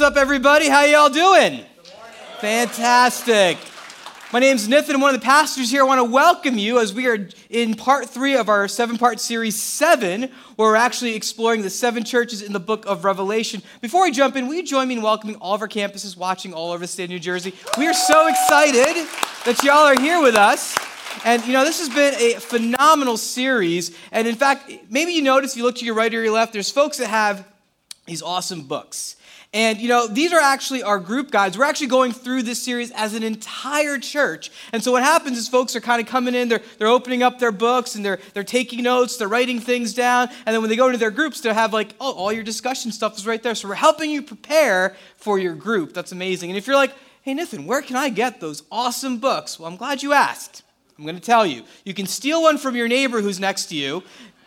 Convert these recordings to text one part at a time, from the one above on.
what's up, everybody? How y'all doing? Fantastic. My name's Nathan. One of the pastors here. I want to welcome you as we are in part three of our seven part series, Seven, where we're actually exploring the seven churches in the book of Revelation. Before we jump in, will you join me in welcoming all of our campuses watching all over the state of New Jersey? We are so excited that y'all are here with us. And you know, this has been a phenomenal series. And in fact, maybe you notice if you look to your right or your left, there's folks that have these awesome books. And you know, these are actually our group guides. We're actually going through this series as an entire church. And so what happens is folks are kind of coming in, they're, they're opening up their books and they're, they're taking notes, they're writing things down. And then when they go into their groups, they have like, oh, all your discussion stuff is right there. So we're helping you prepare for your group. That's amazing. And if you're like, hey, Nathan, where can I get those awesome books? Well, I'm glad you asked. I'm going to tell you. You can steal one from your neighbor who's next to you.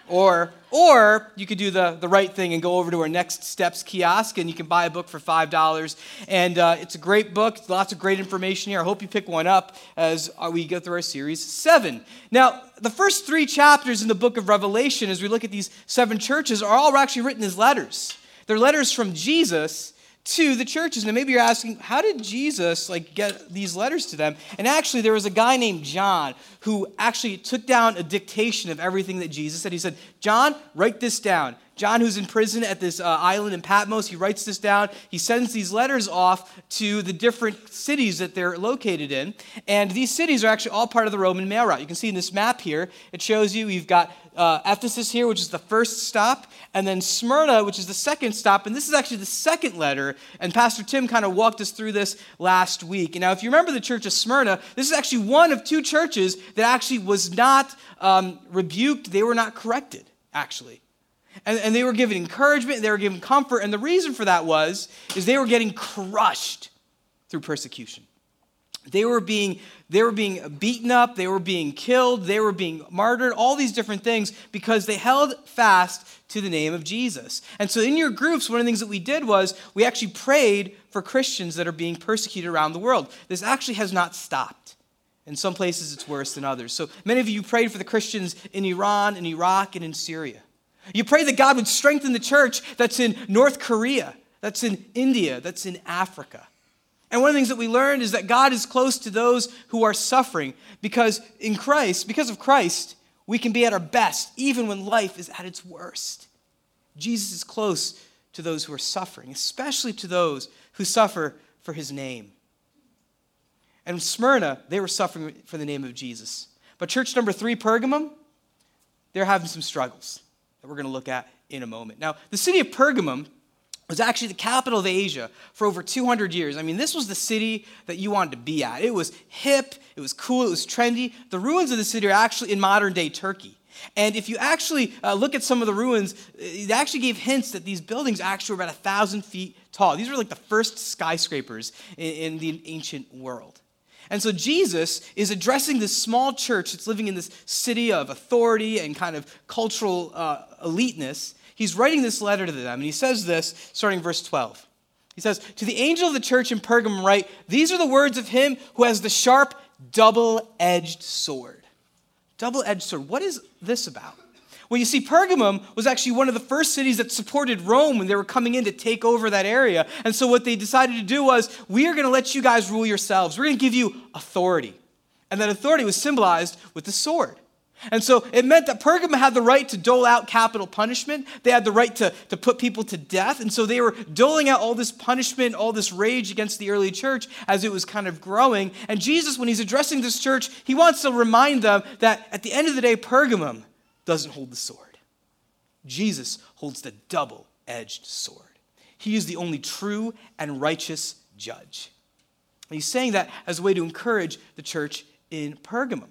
Or, or you could do the, the right thing and go over to our Next Steps kiosk and you can buy a book for $5. And uh, it's a great book, lots of great information here. I hope you pick one up as uh, we go through our series seven. Now, the first three chapters in the book of Revelation, as we look at these seven churches, are all actually written as letters. They're letters from Jesus to the churches. Now maybe you're asking, how did Jesus like get these letters to them? And actually there was a guy named John who actually took down a dictation of everything that Jesus said. He said, "John, write this down." John, who's in prison at this uh, island in Patmos, he writes this down. He sends these letters off to the different cities that they're located in. And these cities are actually all part of the Roman mail route. You can see in this map here, it shows you you've got uh, Ephesus here, which is the first stop, and then Smyrna, which is the second stop. And this is actually the second letter. And Pastor Tim kind of walked us through this last week. And now, if you remember the church of Smyrna, this is actually one of two churches that actually was not um, rebuked, they were not corrected, actually. And, and they were given encouragement, they were given comfort. And the reason for that was, is they were getting crushed through persecution. They were being they were being beaten up, they were being killed, they were being martyred, all these different things because they held fast to the name of Jesus. And so in your groups, one of the things that we did was we actually prayed for Christians that are being persecuted around the world. This actually has not stopped. In some places, it's worse than others. So many of you prayed for the Christians in Iran, in Iraq, and in Syria. You pray that God would strengthen the church that's in North Korea, that's in India, that's in Africa. And one of the things that we learned is that God is close to those who are suffering because in Christ, because of Christ, we can be at our best even when life is at its worst. Jesus is close to those who are suffering, especially to those who suffer for his name. And Smyrna, they were suffering for the name of Jesus. But church number three, Pergamum, they're having some struggles that we're going to look at in a moment. Now, the city of Pergamum was actually the capital of Asia for over 200 years. I mean, this was the city that you wanted to be at. It was hip, it was cool, it was trendy. The ruins of the city are actually in modern day Turkey. And if you actually uh, look at some of the ruins, it actually gave hints that these buildings actually were about a thousand feet tall. These were like the first skyscrapers in, in the ancient world. And so Jesus is addressing this small church that's living in this city of authority and kind of cultural uh, eliteness he's writing this letter to them, and he says this starting verse 12. He says, To the angel of the church in Pergamum, write, These are the words of him who has the sharp, double edged sword. Double edged sword. What is this about? Well, you see, Pergamum was actually one of the first cities that supported Rome when they were coming in to take over that area. And so, what they decided to do was, we are going to let you guys rule yourselves. We're going to give you authority. And that authority was symbolized with the sword. And so it meant that Pergamum had the right to dole out capital punishment. They had the right to, to put people to death. And so they were doling out all this punishment, all this rage against the early church as it was kind of growing. And Jesus, when he's addressing this church, he wants to remind them that at the end of the day, Pergamum doesn't hold the sword. Jesus holds the double edged sword. He is the only true and righteous judge. And he's saying that as a way to encourage the church in Pergamum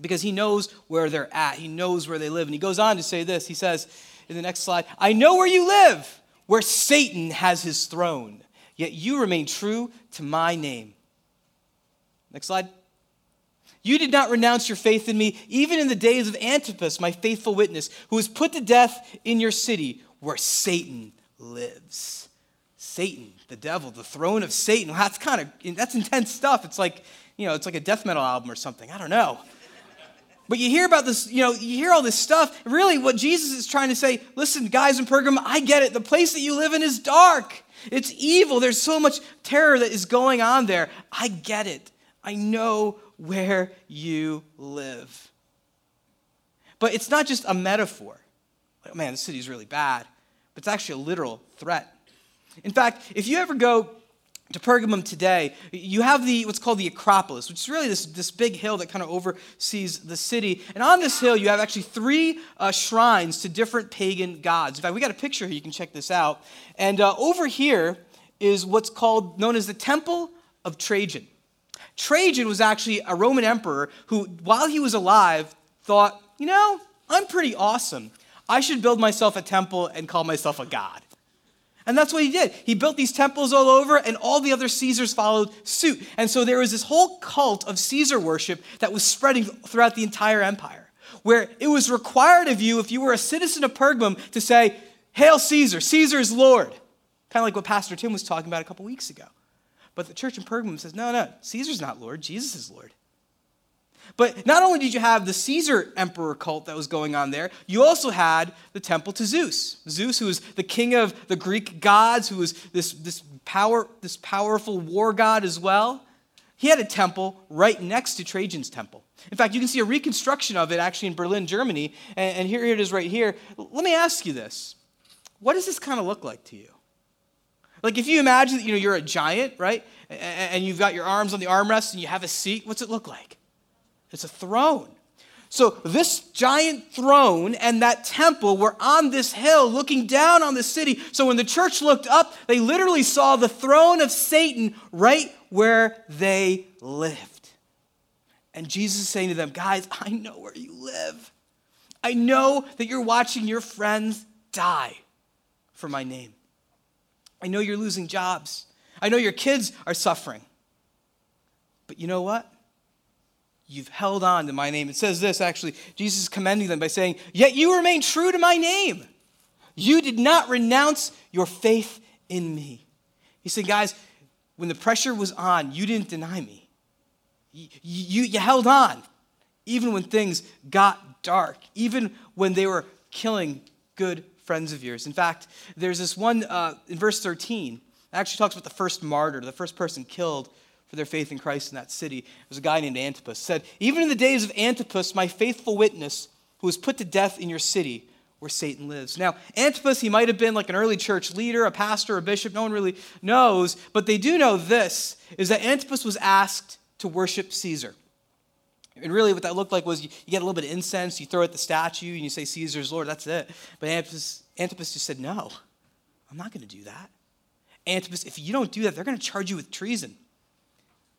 because he knows where they're at. He knows where they live. And he goes on to say this. He says in the next slide, I know where you live, where Satan has his throne, yet you remain true to my name. Next slide. You did not renounce your faith in me, even in the days of Antipas, my faithful witness, who was put to death in your city where Satan lives. Satan, the devil, the throne of Satan. That's kind of that's intense stuff. It's like, you know, it's like a death metal album or something. I don't know. But you hear about this, you know, you hear all this stuff. Really, what Jesus is trying to say listen, guys in Pergamum, I get it. The place that you live in is dark, it's evil. There's so much terror that is going on there. I get it. I know where you live. But it's not just a metaphor. Like, man, this city is really bad. But it's actually a literal threat. In fact, if you ever go to Pergamum today, you have the what's called the Acropolis, which is really this, this big hill that kind of oversees the city. And on this hill, you have actually three uh, shrines to different pagan gods. In fact, we got a picture here. You can check this out. And uh, over here is what's called known as the Temple of Trajan. Trajan was actually a Roman emperor who, while he was alive, thought, you know, I'm pretty awesome. I should build myself a temple and call myself a god. And that's what he did. He built these temples all over, and all the other Caesars followed suit. And so there was this whole cult of Caesar worship that was spreading throughout the entire empire, where it was required of you, if you were a citizen of Pergamum, to say, Hail Caesar, Caesar is Lord. Kind of like what Pastor Tim was talking about a couple weeks ago. But the church in Pergamum says, No, no, Caesar's not Lord, Jesus is Lord. But not only did you have the Caesar emperor cult that was going on there, you also had the temple to Zeus. Zeus, who was the king of the Greek gods, who was this, this, power, this powerful war god as well. He had a temple right next to Trajan's temple. In fact, you can see a reconstruction of it actually in Berlin, Germany. And, and here it is right here. Let me ask you this. What does this kind of look like to you? Like if you imagine that you know you're a giant, right? And you've got your arms on the armrest and you have a seat, what's it look like? It's a throne. So, this giant throne and that temple were on this hill looking down on the city. So, when the church looked up, they literally saw the throne of Satan right where they lived. And Jesus is saying to them, Guys, I know where you live. I know that you're watching your friends die for my name. I know you're losing jobs. I know your kids are suffering. But you know what? You've held on to my name. It says this actually, Jesus is commending them by saying, Yet you remain true to my name. You did not renounce your faith in me. He said, Guys, when the pressure was on, you didn't deny me. You, you, you held on, even when things got dark, even when they were killing good friends of yours. In fact, there's this one uh, in verse 13, it actually talks about the first martyr, the first person killed for their faith in Christ in that city. There was a guy named Antipas. Said, Even in the days of Antipas, my faithful witness, who was put to death in your city where Satan lives. Now, Antipas, he might have been like an early church leader, a pastor, a bishop. No one really knows. But they do know this is that Antipas was asked to worship Caesar. And really, what that looked like was you, you get a little bit of incense, you throw at the statue, and you say, Caesar's Lord, that's it. But Antipas, Antipas just said, No, I'm not going to do that. Antipas, if you don't do that, they're going to charge you with treason.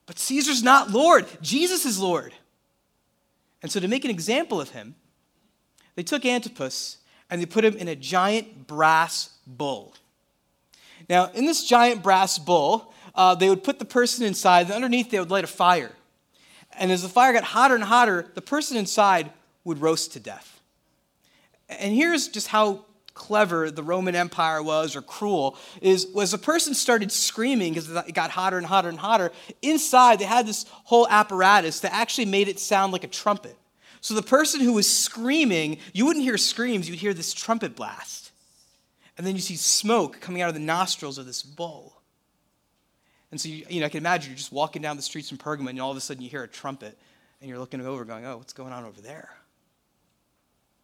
But Caesar's not Lord, Jesus is Lord. And so, to make an example of him, they took Antipas and they put him in a giant brass bull. Now, in this giant brass bull, uh, they would put the person inside, and underneath they would light a fire. And as the fire got hotter and hotter, the person inside would roast to death. And here's just how clever the Roman Empire was or cruel is was a person started screaming because it got hotter and hotter and hotter. Inside, they had this whole apparatus that actually made it sound like a trumpet. So the person who was screaming, you wouldn't hear screams, you'd hear this trumpet blast. And then you see smoke coming out of the nostrils of this bull. And so, you, you know, I can imagine you're just walking down the streets in Pergamon and all of a sudden you hear a trumpet and you're looking over going, oh, what's going on over there?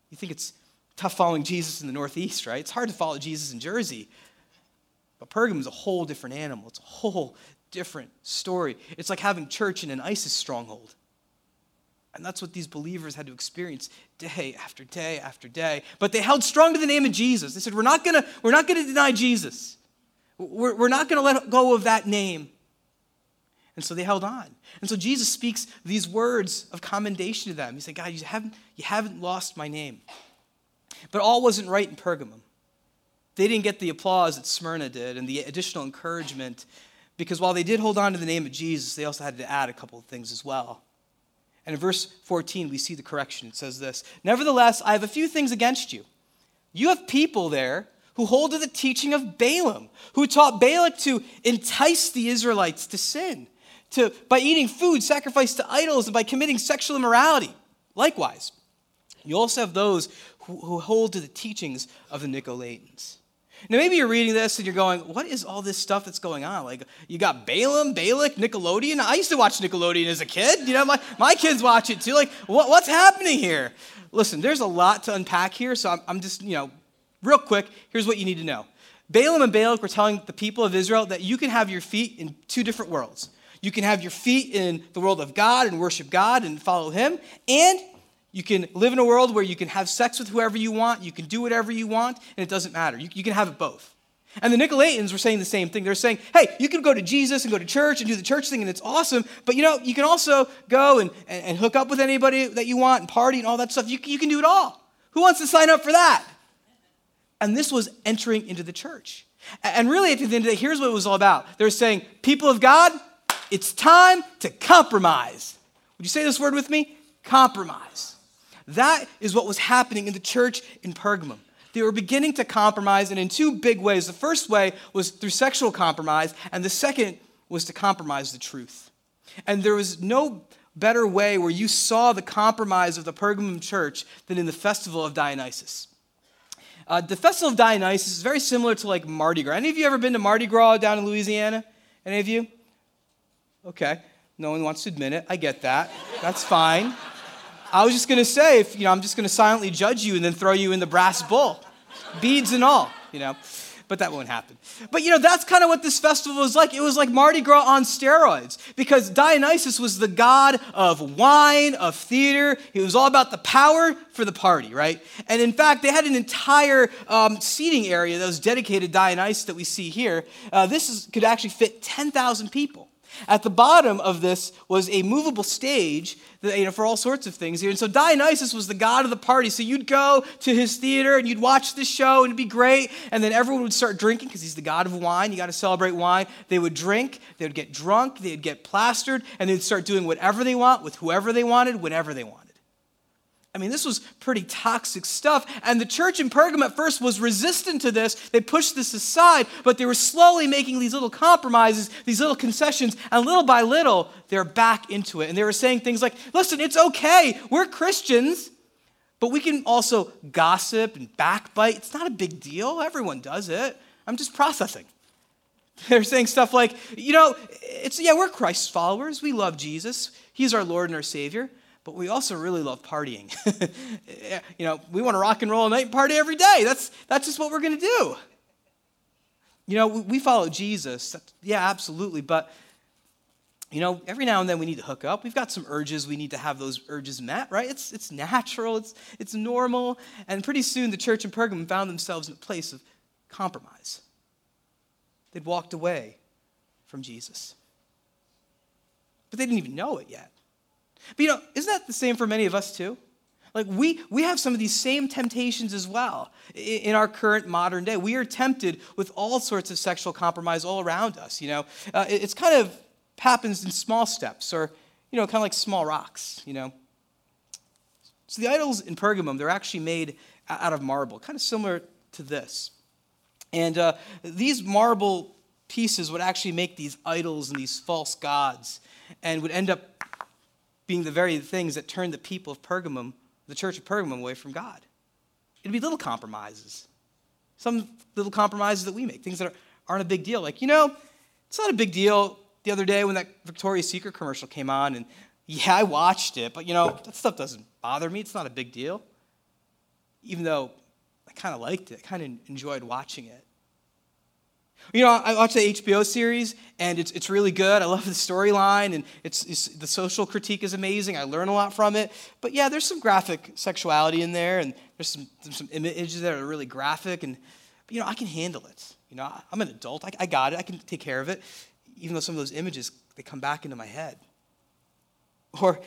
You think it's tough following Jesus in the Northeast, right? It's hard to follow Jesus in Jersey. But Pergamum is a whole different animal. It's a whole different story. It's like having church in an ISIS stronghold. And that's what these believers had to experience day after day after day. But they held strong to the name of Jesus. They said, We're not to we're not going to deny Jesus. We're, we're not going to let go of that name. And so they held on. And so Jesus speaks these words of commendation to them. He said, God, you haven't, you haven't lost my name. But all wasn't right in Pergamum. They didn't get the applause that Smyrna did and the additional encouragement because while they did hold on to the name of Jesus, they also had to add a couple of things as well. And in verse 14, we see the correction. It says this Nevertheless, I have a few things against you. You have people there who hold to the teaching of Balaam, who taught Balak to entice the Israelites to sin, to, by eating food sacrificed to idols and by committing sexual immorality. Likewise, you also have those who, who hold to the teachings of the Nicolaitans. Now, maybe you're reading this and you're going, what is all this stuff that's going on? Like, you got Balaam, Balak, Nickelodeon. I used to watch Nickelodeon as a kid. You know, my, my kids watch it too. Like, what, what's happening here? Listen, there's a lot to unpack here, so I'm, I'm just, you know, real quick, here's what you need to know. Balaam and Balak were telling the people of Israel that you can have your feet in two different worlds. You can have your feet in the world of God and worship God and follow Him, and you can live in a world where you can have sex with whoever you want, you can do whatever you want, and it doesn't matter. You, you can have it both. And the Nicolaitans were saying the same thing. They're saying, hey, you can go to Jesus and go to church and do the church thing, and it's awesome, but you know, you can also go and, and, and hook up with anybody that you want and party and all that stuff. You, you can do it all. Who wants to sign up for that? And this was entering into the church. And really, at the end of the day, here's what it was all about. They're saying, people of God, it's time to compromise. Would you say this word with me? Compromise. That is what was happening in the church in Pergamum. They were beginning to compromise, and in two big ways. The first way was through sexual compromise, and the second was to compromise the truth. And there was no better way where you saw the compromise of the Pergamum church than in the festival of Dionysus. Uh, the festival of Dionysus is very similar to like Mardi Gras. Any of you ever been to Mardi Gras down in Louisiana? Any of you? Okay. No one wants to admit it. I get that. That's fine. I was just going to say, if, you know, I'm just going to silently judge you and then throw you in the brass bull, beads and all, you know. But that won't happen. But you know, that's kind of what this festival was like. It was like Mardi Gras on steroids because Dionysus was the god of wine, of theater. He was all about the power for the party, right? And in fact, they had an entire um, seating area that was dedicated to Dionysus that we see here. Uh, this is, could actually fit 10,000 people. At the bottom of this was a movable stage that, you know, for all sorts of things here. And so Dionysus was the god of the party. So you'd go to his theater and you'd watch this show and it'd be great. And then everyone would start drinking because he's the god of wine. You got to celebrate wine. They would drink, they would get drunk, they'd get plastered, and they'd start doing whatever they want with whoever they wanted, whenever they wanted. I mean, this was pretty toxic stuff. And the church in Pergamum at first was resistant to this. They pushed this aside, but they were slowly making these little compromises, these little concessions, and little by little, they're back into it. And they were saying things like, listen, it's okay. We're Christians, but we can also gossip and backbite. It's not a big deal. Everyone does it. I'm just processing. They're saying stuff like, you know, it's yeah, we're Christ's followers. We love Jesus. He's our Lord and our Savior but we also really love partying. you know, we want to rock and roll a night and party every day. That's, that's just what we're going to do. You know, we follow Jesus. Yeah, absolutely. But, you know, every now and then we need to hook up. We've got some urges. We need to have those urges met, right? It's, it's natural, it's, it's normal. And pretty soon the church in Pergamum found themselves in a place of compromise. They'd walked away from Jesus. But they didn't even know it yet. But you know, isn't that the same for many of us too? Like we, we have some of these same temptations as well in our current modern day. We are tempted with all sorts of sexual compromise all around us. You know, uh, it's kind of happens in small steps or, you know, kind of like small rocks, you know. So the idols in Pergamum, they're actually made out of marble, kind of similar to this. And uh, these marble pieces would actually make these idols and these false gods and would end up being the very things that turned the people of Pergamum, the church of Pergamum, away from God. It'd be little compromises. Some little compromises that we make, things that are, not a big deal. Like, you know, it's not a big deal the other day when that Victoria's Secret commercial came on, and yeah, I watched it, but you know, that stuff doesn't bother me. It's not a big deal. Even though I kind of liked it, kind of enjoyed watching it. You know, I watched the HBO series, and it's, it's really good. I love the storyline, and it's, it's, the social critique is amazing. I learn a lot from it. But yeah, there's some graphic sexuality in there, and there's some, there's some images that are really graphic, and you know, I can handle it. You know, I'm an adult. I, I got it. I can take care of it, even though some of those images they come back into my head. Or,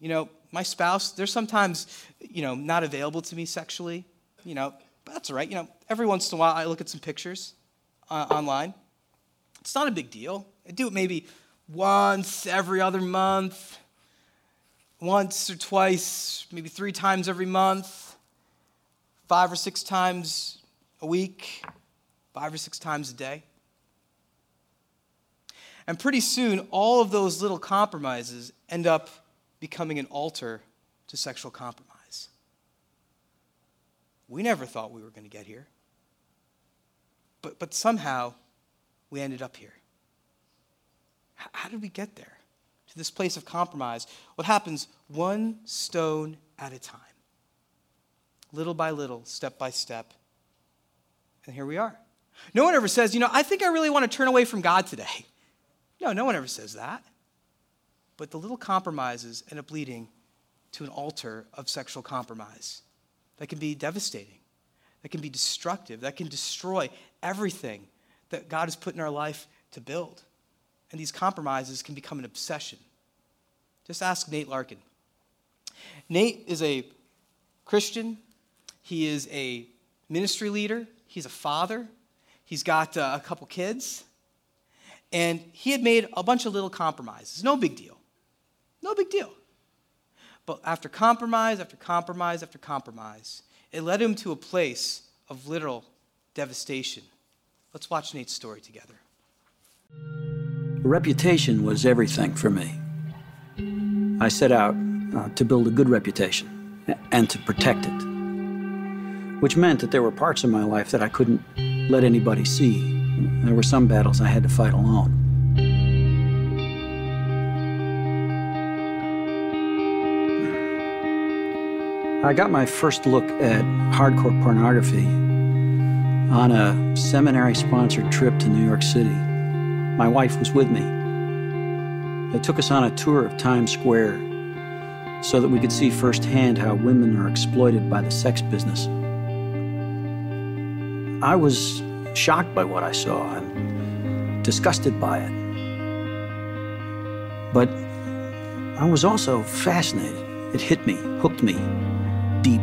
you know, my spouse. They're sometimes, you know, not available to me sexually. You know, but that's all right. You know, every once in a while I look at some pictures uh, online. It's not a big deal. I do it maybe once every other month, once or twice, maybe three times every month, five or six times a week, five or six times a day. And pretty soon, all of those little compromises end up becoming an altar to sexual compromise. We never thought we were going to get here. But, but somehow we ended up here. H- how did we get there? To this place of compromise. What happens one stone at a time, little by little, step by step. And here we are. No one ever says, you know, I think I really want to turn away from God today. No, no one ever says that. But the little compromises end up leading to an altar of sexual compromise that can be devastating, that can be destructive, that can destroy everything that God has put in our life to build. And these compromises can become an obsession. Just ask Nate Larkin. Nate is a Christian, he is a ministry leader, he's a father, he's got uh, a couple kids, and he had made a bunch of little compromises. No big deal. No big deal. But after compromise, after compromise, after compromise, it led him to a place of literal devastation. Let's watch Nate's story together. Reputation was everything for me. I set out uh, to build a good reputation and to protect it, which meant that there were parts of my life that I couldn't let anybody see. There were some battles I had to fight alone. I got my first look at hardcore pornography on a seminary sponsored trip to New York City. My wife was with me. They took us on a tour of Times Square so that we could see firsthand how women are exploited by the sex business. I was shocked by what I saw and disgusted by it. But I was also fascinated. It hit me, hooked me deep.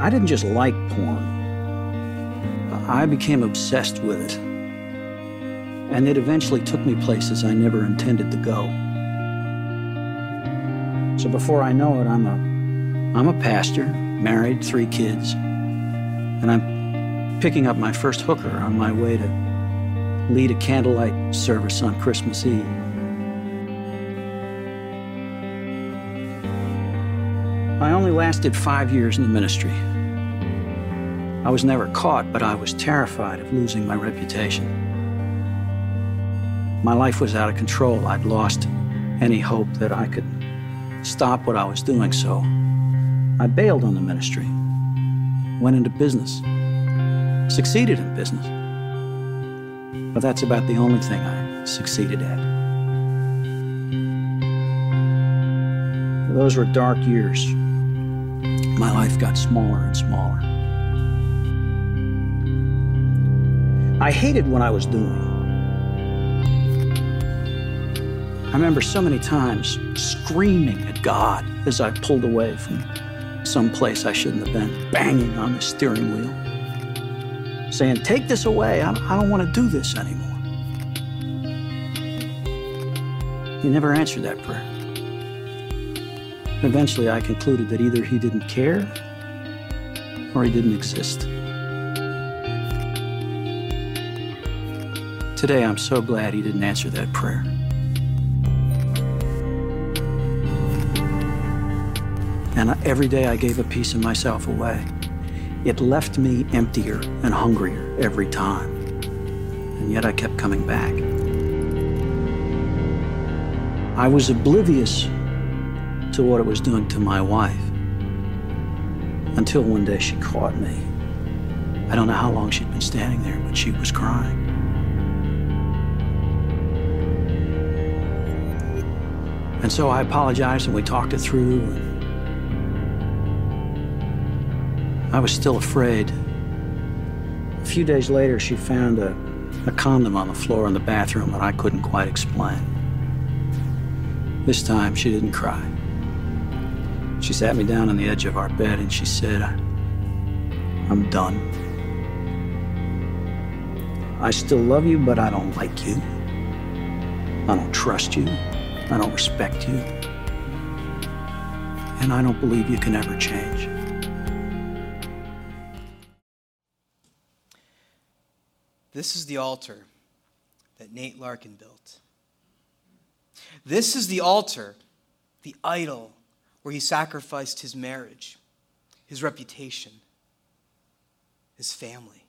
I didn't just like porn, I became obsessed with it. And it eventually took me places I never intended to go. So before I know it, I'm a, I'm a pastor, married, three kids, and I'm picking up my first hooker on my way to lead a candlelight service on Christmas Eve. Only lasted five years in the ministry. I was never caught, but I was terrified of losing my reputation. My life was out of control. I'd lost any hope that I could stop what I was doing, so I bailed on the ministry, went into business, succeeded in business. But that's about the only thing I succeeded at. Those were dark years. My life got smaller and smaller. I hated what I was doing. I remember so many times screaming at God as I pulled away from some place I shouldn't have been, banging on the steering wheel, saying, Take this away. I, don't want to do this anymore. He never answered that prayer. Eventually, I concluded that either he didn't care or he didn't exist. Today, I'm so glad he didn't answer that prayer. And every day I gave a piece of myself away. It left me emptier and hungrier every time. And yet I kept coming back. I was oblivious to what it was doing to my wife until one day she caught me. I don't know how long she'd been standing there, but she was crying. And so I apologized and we talked it through. I was still afraid. A few days later, she found a, a condom on the floor in the bathroom that I couldn't quite explain. This time, she didn't cry. She sat me down on the edge of our bed and she said, I'm done. I still love you, but I don't like you. I don't trust you. I don't respect you. And I don't believe you can ever change. This is the altar that Nate Larkin built. This is the altar, the idol, where he sacrificed his marriage, his reputation, his family.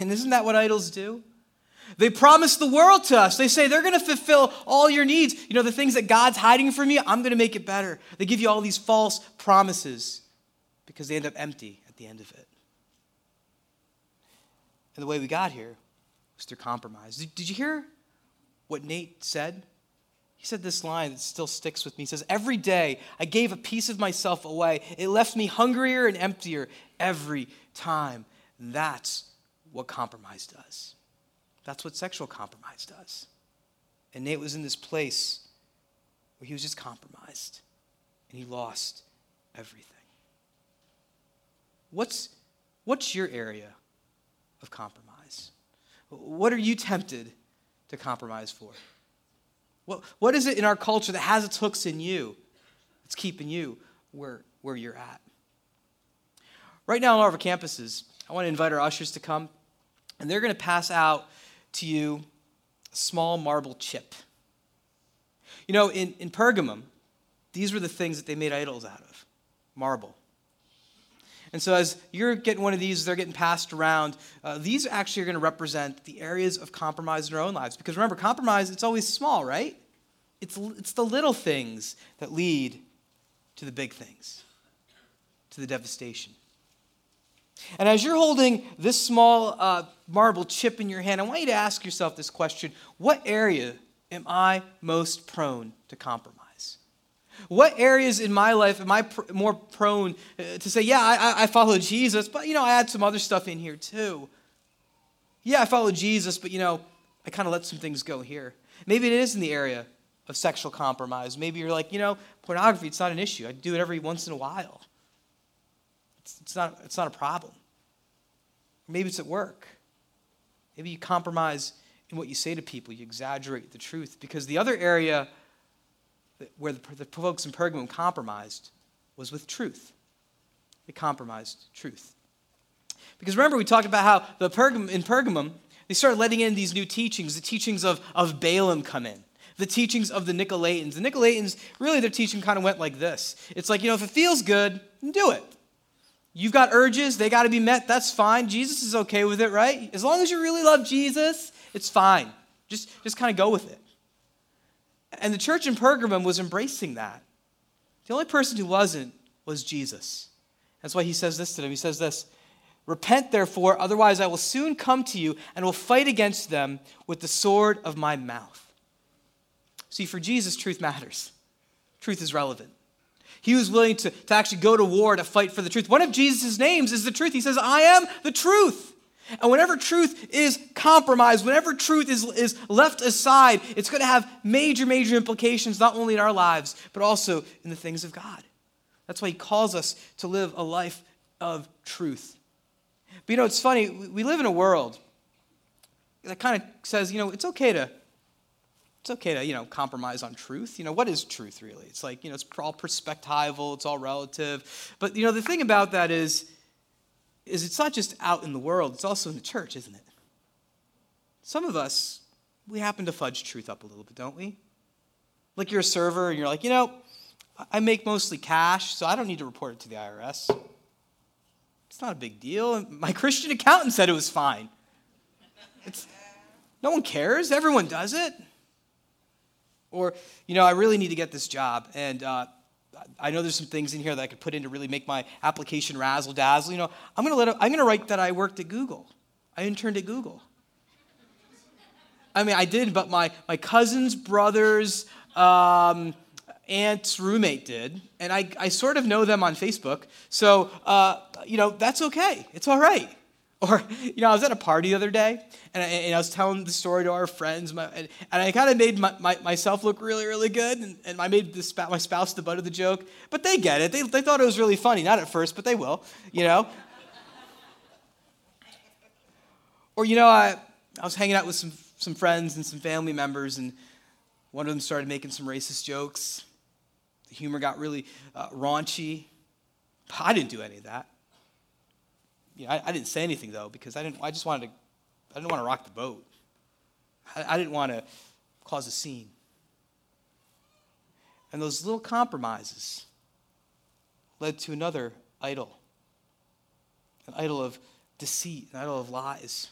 And isn't that what idols do? They promise the world to us. They say they're going to fulfill all your needs. You know, the things that God's hiding from you, I'm going to make it better. They give you all these false promises because they end up empty at the end of it. And the way we got here was through compromise. Did, you hear what Nate said? He said this line that still sticks with me. He says, Every day I gave a piece of myself away. It left me hungrier and emptier every time. That's what compromise does. That's what sexual compromise does. And Nate was in this place where he was just compromised and he lost everything. What's, what's your area of compromise? What are you tempted to compromise for? What, what is it in our culture that has its hooks in you that's keeping you where, where you're at? Right now, on all of our campuses, I want to invite our ushers to come, and they're going to pass out to you a small marble chip. You know, in, in Pergamum, these were the things that they made idols out of marble. And so, as you're getting one of these, they're getting passed around, uh, these actually are going to represent the areas of compromise in our own lives. Because remember, compromise, it's always small, right? It's, it's the little things that lead to the big things, to the devastation. And as you're holding this small uh, marble chip in your hand, I want you to ask yourself this question What area am I most prone to compromise? What areas in my life am I pr- more prone uh, to say, yeah, I, I follow Jesus, but you know, I add some other stuff in here too. Yeah, I follow Jesus, but you know, I kind of let some things go here. Maybe it is in the area of sexual compromise. Maybe you're like, you know, pornography, it's not an issue. I do it every once in a while. It's, it's, not, it's not a problem. Maybe it's at work. Maybe you compromise in what you say to people, you exaggerate the truth. Because the other area where the, folks in Pergamum compromised was with truth. They compromised truth. Because remember, we talked about how the Pergam, in Pergamum, they started letting in these new teachings. The teachings of, of Balaam come in, the teachings of the Nicolaitans. The Nicolaitans, really, their teaching kind of went like this it's like, you know, if it feels good, do it. You've got urges, they got to be met, that's fine. Jesus is okay with it, right? As long as you really love Jesus, it's fine. Just, just kind of go with it. And the church in Pergamum was embracing that. The only person who wasn't was Jesus. That's why he says this to them. He says this Repent, therefore, otherwise I will soon come to you and will fight against them with the sword of my mouth. See, for Jesus, truth matters, truth is relevant. He was willing to, to actually go to war to fight for the truth. One of Jesus' names is the truth. He says, I am the truth. And whenever truth is compromised, whenever truth is, is left aside, it's going to have major, major implications, not only in our lives, but also in the things of God. That's why he calls us to live a life of truth. But you know, it's funny, we live in a world that kind of says, you know, it's okay to. It's okay to, you know, compromise on truth. You know, what is truth really? It's like, you know, it's all perspectival, it's all relative. But, you know, the thing about that is, is it's not just out in the world, it's also in the church, isn't it? Some of us, we happen to fudge truth up a little bit, don't we? Like you're a server and you're like, you know, I make mostly cash, so I don't need to report it to the IRS. It's not a big deal. My Christian accountant said it was fine. It's, no one cares, everyone does it. Or, you know, I really need to get this job, and uh, I know there's some things in here that I could put in to really make my application razzle dazzle. You know, I'm gonna let I'm gonna write that I worked at Google. I interned at Google. I mean, I did, but my my cousin's brother's um, aunt's roommate did, and I I sort of know them on Facebook. So uh, you know, that's okay. It's all right. Or, you know, I was at a party the other day, and I, and I was telling the story to our friends, my, and, and, I kind of made my, my, myself look really, really good, and, and I made the, my spouse the butt of the joke. But they get it. They, they thought it was really funny. Not at first, but they will, you know? or, you know, I, I was hanging out with some, some friends and some family members, and one of them started making some racist jokes. The humor got really uh, raunchy. I didn't do any of that you know, I, I, didn't say anything though because I didn't. I just wanted to. I didn't want to rock the boat. I, I didn't want to cause a scene. And those little compromises led to another idol an idol of deceit, an idol of lies.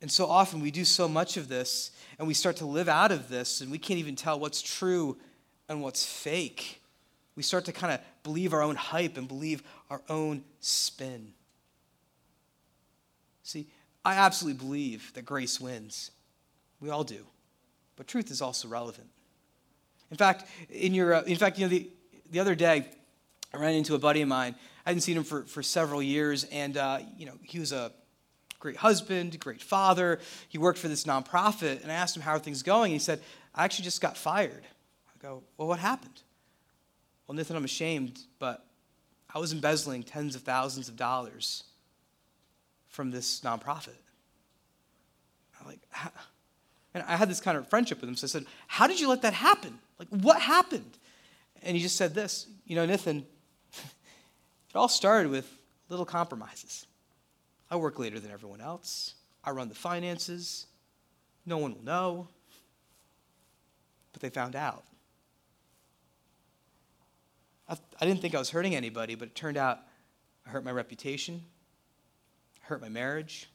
And so often we do so much of this and we start to live out of this and we can't even tell what's true and what's fake. We start to kind of believe our own hype and believe our own spin. See, I absolutely believe that grace wins. We all do. But truth is also relevant. In fact, in your uh, in fact, you know the the other day I ran into a buddy of mine. I hadn't seen him for, for several years, and uh, you know he was a great husband, great father. He worked for this nonprofit, and I asked him how are things going. He said, "I actually just got fired." I go, "Well, what happened?" Well, Nathan, I'm ashamed, but I was embezzling tens of thousands of dollars from this nonprofit. I'm like, and I had this kind of friendship with him, so I said, "How did you let that happen? Like, what happened?" And he just said this, you know, Nathan, it all started with little compromises. I work later than everyone else. I run the finances. No one will know. But they found out. I, I didn't think I was hurting anybody, but it turned out I hurt my reputation, hurt my marriage,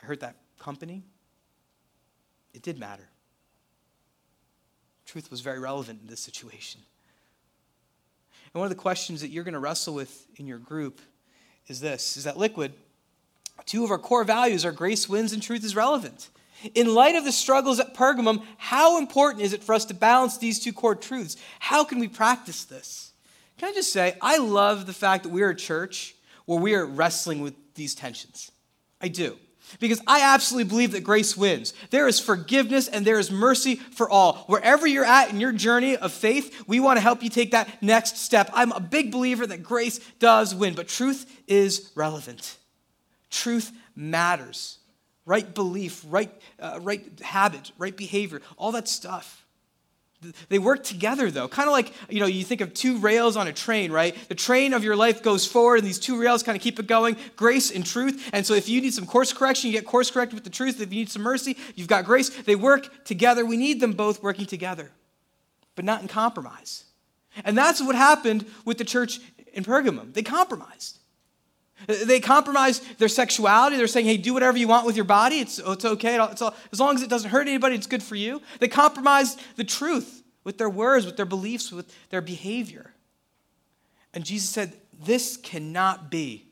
I hurt that company. It did matter. Truth was very relevant in this situation. And one of the questions that you're going to wrestle with in your group is this is that liquid, two of our core values are grace wins and truth is relevant. In light of the struggles at Pergamum, how important is it for us to balance these two core truths? How can we practice this? Can I just say, I love the fact that we're a church where we are wrestling with these tensions. I do. Because I absolutely believe that grace wins. There is forgiveness and there is mercy for all. Wherever you're at in your journey of faith, we want to help you take that next step. I'm a big believer that grace does win, but truth is relevant. Truth matters. Right belief, right, uh, right habit, right behavior, all that stuff. They work together though. Kind of like, you know, you think of two rails on a train, right? The train of your life goes forward and these two rails kind of keep it going, grace and truth. And so if you need some course correction, you get course corrected with the truth. If you need some mercy, you've got grace. They work together. We need them both working together, but not in compromise. And that's what happened with the church in Pergamum. They compromised. They compromise their sexuality. They're saying, hey, do whatever you want with your body. It's, it's okay. It's all, as long as it doesn't hurt anybody, it's good for you. They compromise the truth with their words, with their beliefs, with their behavior. And Jesus said, This cannot be.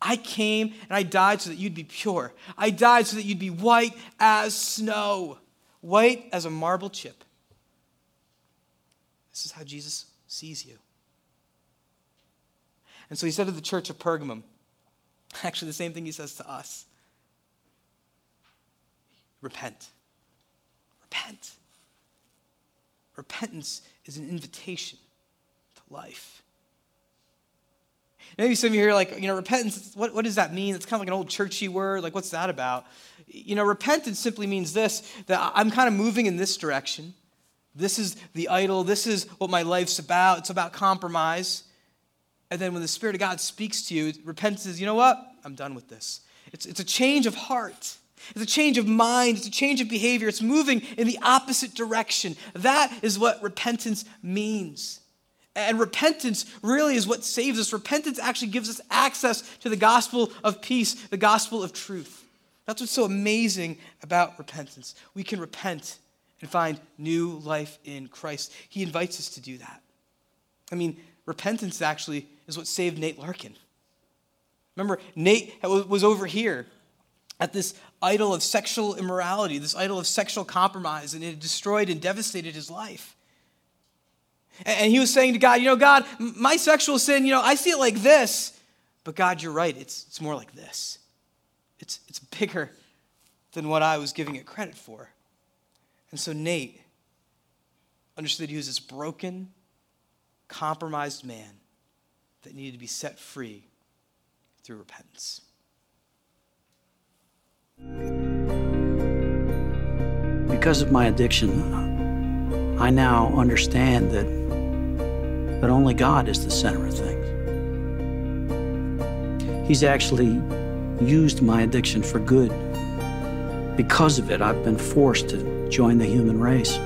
I came and I died so that you'd be pure. I died so that you'd be white as snow, white as a marble chip. This is how Jesus sees you. And so he said to the church of Pergamum, Actually, the same thing he says to us repent. Repent. Repentance is an invitation to life. Maybe some of you here like, you know, repentance, what, what does that mean? It's kind of like an old churchy word. Like, what's that about? You know, repentance simply means this that I'm kind of moving in this direction. This is the idol. This is what my life's about. It's about compromise. And then when the Spirit of God speaks to you, repentance is, you know what? I'm done with this. It's, it's a change of heart. It's a change of mind. It's a change of behavior. It's moving in the opposite direction. That is what repentance means. And repentance really is what saves us. Repentance actually gives us access to the gospel of peace, the gospel of truth. That's what's so amazing about repentance. We can repent and find new life in Christ. He invites us to do that. I mean, repentance actually is what saved Nate Larkin. Remember, Nate was over here at this idol of sexual immorality, this idol of sexual compromise, and it destroyed and devastated his life. And he was saying to God, You know, God, my sexual sin, you know, I see it like this, but God, you're right. It's, it's more like this. It's, it's bigger than what I was giving it credit for. And so Nate understood he was this broken, compromised man that needed to be set free through repentance. Because of my addiction, I now understand that, that only God is the center of things. He's actually used my addiction for good. Because of it, I've been forced to join the human race,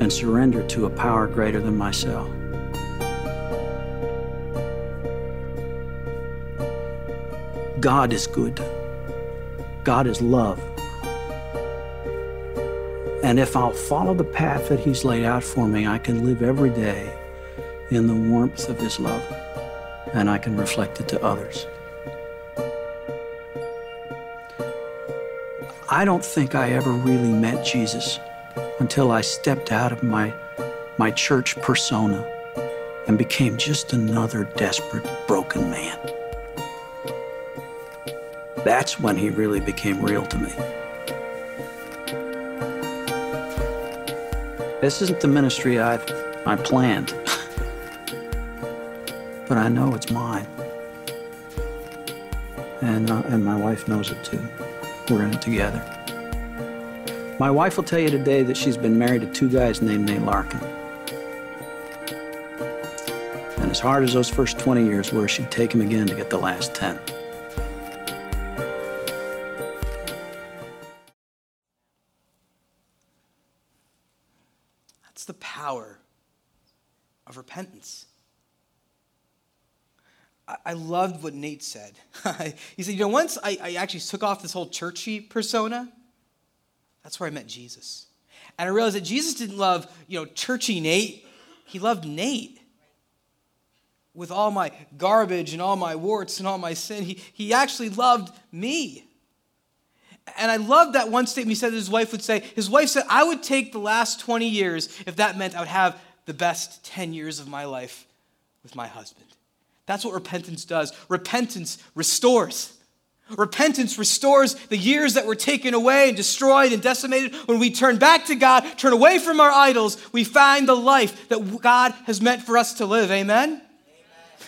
and surrender to a power greater than myself. God is good. God is love. And if I'll follow the path that He's laid out for me, I can live every day in the warmth of His love and I can reflect it to others. I don't think I ever really met Jesus until I stepped out of my, my church persona and became just another desperate, broken man. That's when he really became real to me. This isn't the ministry I, I planned, but I know it's mine. And, uh, and my wife knows it too. We're in it together. My wife will tell you today that she's been married to two guys named Nate Larkin. And as hard as those first 20 years were, she'd take him again to get the last 10. Loved what Nate said. he said, You know, once I, I actually took off this whole churchy persona, that's where I met Jesus. And I realized that Jesus didn't love, you know, churchy Nate. He loved Nate. With all my garbage and all my warts and all my sin, he, he actually loved me. And I love that one statement he said that his wife would say. His wife said, I would take the last 20 years if that meant I would have the best 10 years of my life with my husband. That's what repentance does. Repentance restores. Repentance restores the years that were taken away and destroyed and decimated. When we turn back to God, turn away from our idols, we find the life that God has meant for us to live. Amen?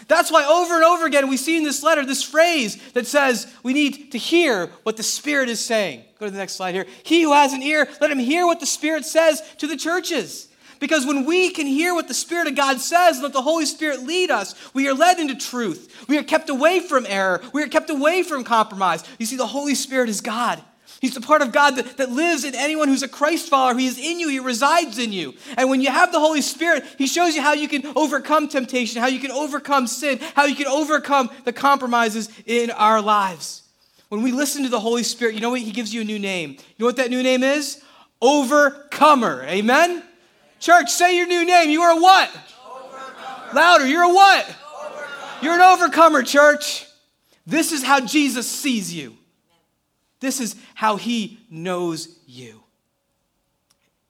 That's why over and over again we see in this letter this phrase that says we need to hear what the Spirit is saying. Go to the next slide here. He who has an ear, let him hear what the Spirit says to the churches. Because when we can hear what the Spirit of God says, let the Holy Spirit lead us, we are led into truth. We are kept away from error. We are kept away from compromise. You see, the Holy Spirit is God. He's the part of God that, that lives in anyone who's a Christ follower. He is in you, He resides in you. And when you have the Holy Spirit, He shows you how you can overcome temptation, how you can overcome sin, how you can overcome the compromises in our lives. When we listen to the Holy Spirit, you know what? He gives you a new name. You know what that new name is? Overcomer. Amen? Church, say your new name. You are a what? Overcomer. Louder. You're a what? Overcomer. You're an overcomer, church. This is how Jesus sees you. This is how he knows you.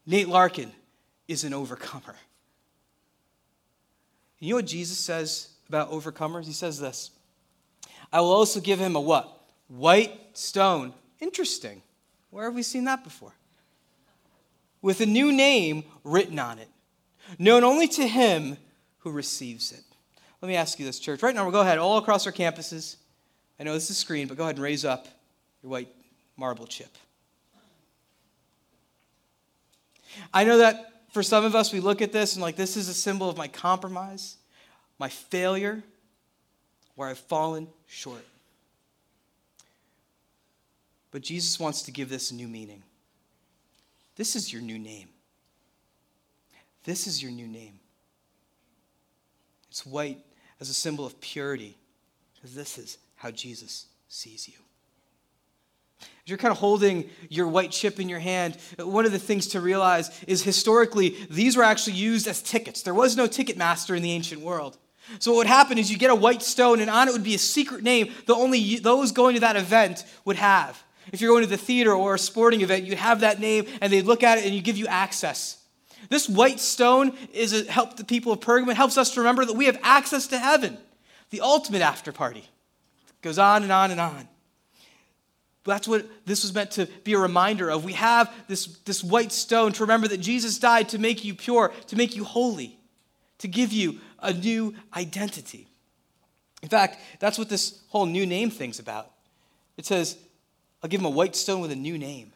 Nate Larkin is an overcomer. You know what Jesus says about overcomers? He says this I will also give him a what? White stone. Interesting. Where have we seen that before? With a new name written on it, known only to him who receives it. Let me ask you this, church. Right now, we'll go ahead all across our campuses. I know this is screen, but go ahead and raise up your white marble chip. I know that for some of us, we look at this and like, this is a symbol of my compromise, my failure, where I've fallen short. But Jesus wants to give this a new meaning. This is your new name. This is your new name. It's white as a symbol of purity, because this is how Jesus sees you. As you're kind of holding your white chip in your hand, one of the things to realize is historically, these were actually used as tickets. There was no Ticketmaster in the ancient world. So, what would happen is you get a white stone, and on it would be a secret name that only those going to that event would have. If you're going to the theater or a sporting event, you'd have that name and they'd look at it and you give you access. This white stone is a help the people of Pergamon, helps us to remember that we have access to heaven, the ultimate after party. It goes on and on and on. But that's what this was meant to be a reminder of. We have this, this white stone to remember that Jesus died to make you pure, to make you holy, to give you a new identity. In fact, that's what this whole new name thing's about. It says, I'll give him a white stone with a new name.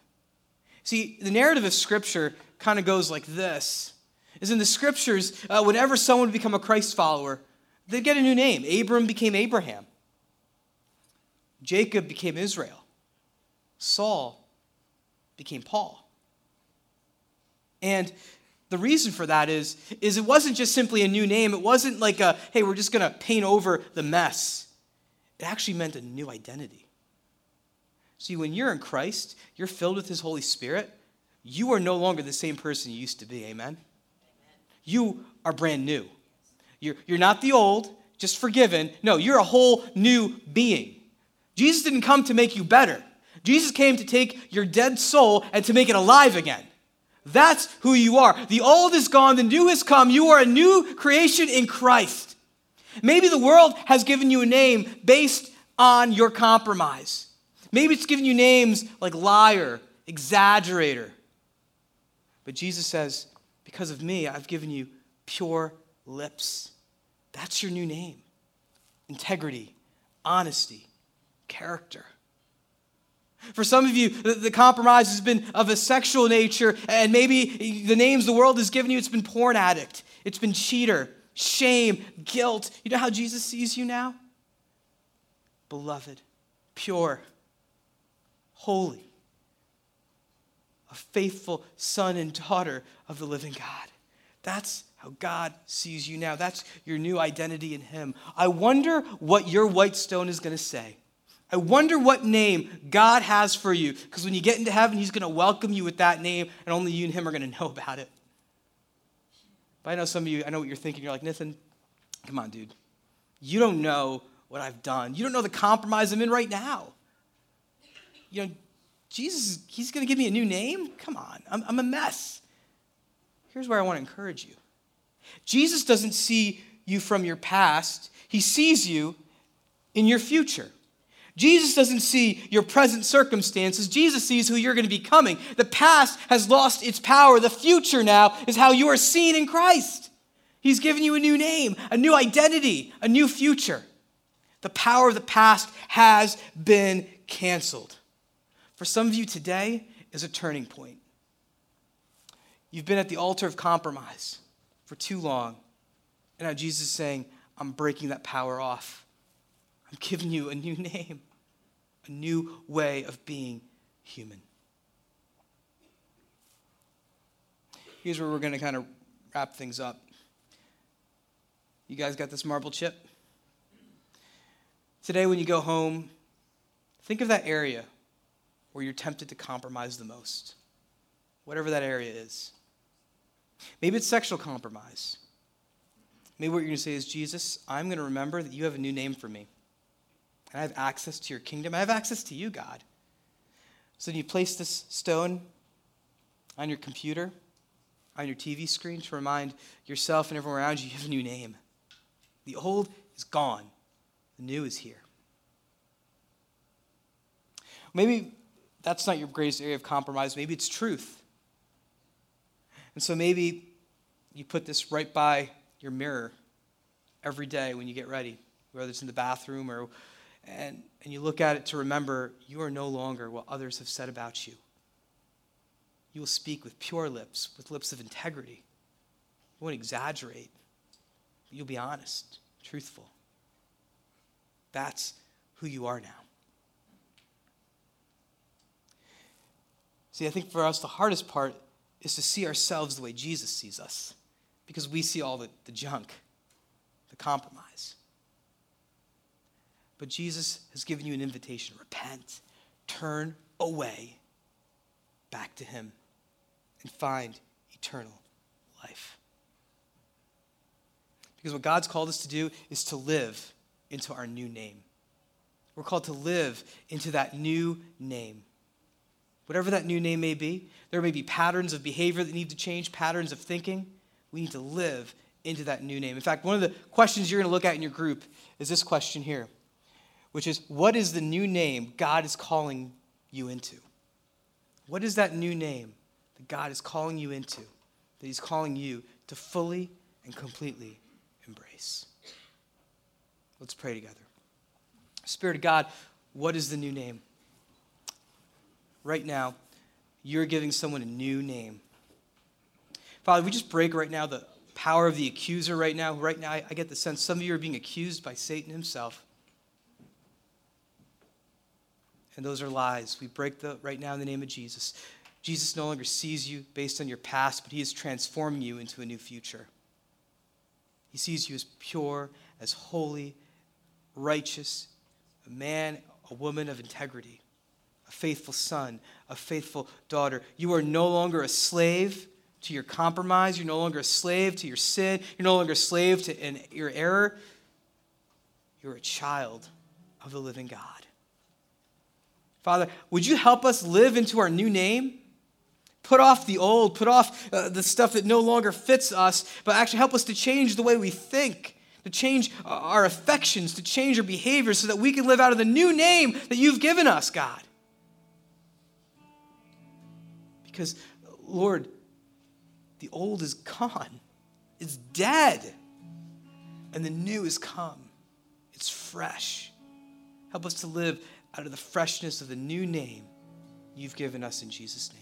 See, the narrative of Scripture kind of goes like this is in the Scriptures, uh, whenever someone would become a Christ follower, they'd get a new name. Abram became Abraham, Jacob became Israel, Saul became Paul. And the reason for that is, is it wasn't just simply a new name. It wasn't like a, hey, we're just going to paint over the mess. It actually meant a new identity. See, when you're in Christ, you're filled with His Holy Spirit, you are no longer the same person you used to be. Amen? Amen. You are brand new. You're, you're not the old, just forgiven. No, you're a whole new being. Jesus didn't come to make you better. Jesus came to take your dead soul and to make it alive again. That's who you are. The old is gone, the new has come. You are a new creation in Christ. Maybe the world has given you a name based on your compromise. Maybe it's giving you names like liar, exaggerator. But Jesus says, because of me, I've given you pure lips. That's your new name integrity, honesty, character. For some of you, the compromise has been of a sexual nature, and maybe the names the world has given you, it's been porn addict, it's been cheater, shame, guilt. You know how Jesus sees you now? Beloved, pure, holy, a faithful son and daughter of the living God. That's how God sees you now. That's your new identity in Him. I wonder what your white stone is going to say. I wonder what name God has for you, because when you get into heaven, He's going to welcome you with that name, and only you and Him are going to know about it. But I know some of you, I know what you're thinking. You're like, Nathan, come on, dude. You don't know what I've done. You don't know the compromise I'm in right now. You know, Jesus, He's going to give me a new name? Come on, I'm, I'm a mess. Here's where I want to encourage you Jesus doesn't see you from your past, He sees you in your future. Jesus doesn't see your present circumstances. Jesus sees who you're going to be becoming. The past has lost its power. The future now is how you are seen in Christ. He's given you a new name, a new identity, a new future. The power of the past has been canceled. For some of you today is a turning point. You've been at the altar of compromise for too long. And now Jesus is saying, I'm breaking that power off. I'm giving you a new name a new way of being human. Here's where we're going to kind of wrap things up. You guys got this marble chip? Today, when you go home, think of that area where you're tempted to compromise the most, whatever that area is. Maybe it's sexual compromise. Maybe what you're going to say is, Jesus, I'm going to remember that you have a new name for me and I have access to your kingdom. I have access to you, God. So you place this stone on your computer, on your TV screen to remind yourself and everyone around you you have a new name. The old is gone, the new is here. Maybe that's not your greatest area of compromise. Maybe it's truth. And so maybe you put this right by your mirror every day when you get ready, whether it's in the bathroom or and, and you look at it to remember you are no longer what others have said about you. You will speak with pure lips, with lips of integrity. You won't exaggerate. You'll be honest, truthful. That's who you are now. See, I think for us, the hardest part is to see ourselves the way Jesus sees us because we see all the, the junk, the compromise. But Jesus has given you an invitation repent, turn away back to Him, and find eternal life. Because what God's called us to do is to live into our new name. We're called to live into that new name. Whatever that new name may be, there may be patterns of behavior that need to change, patterns of thinking. We need to live into that new name. In fact, one of the questions you're going to look at in your group is this question here which is what is the new name God is calling you into? What is that new name that God is calling you into, that He's calling you to fully and completely embrace? Let's pray together. Spirit of God, what is the new name? Right now, you're giving someone a new name. Father, we just break right now the power of the accuser right now. Right now, I get the sense some of you are being accused by Satan himself. and those are lies. We break the right now in the name of Jesus. Jesus no longer sees you based on your past, but he is transforming you into a new future. He sees you as pure, as holy, righteous, a man, a woman of integrity, a faithful son, a faithful daughter. You are no longer a slave to your compromise. You're no longer a slave to your sin. You're no longer a slave to your error. You're a child of the living God. Father, would you help us live into our new name? Put off the old, put off uh, the stuff that no longer fits us, but actually help us to change the way we think, to change our affections, to change our behaviors so that we can live out of the new name that you've given us, God. Because, Lord, the old is gone, it's dead, and the new is come. It's fresh. Help us to live out of the freshness of the new name you've given us in Jesus' name.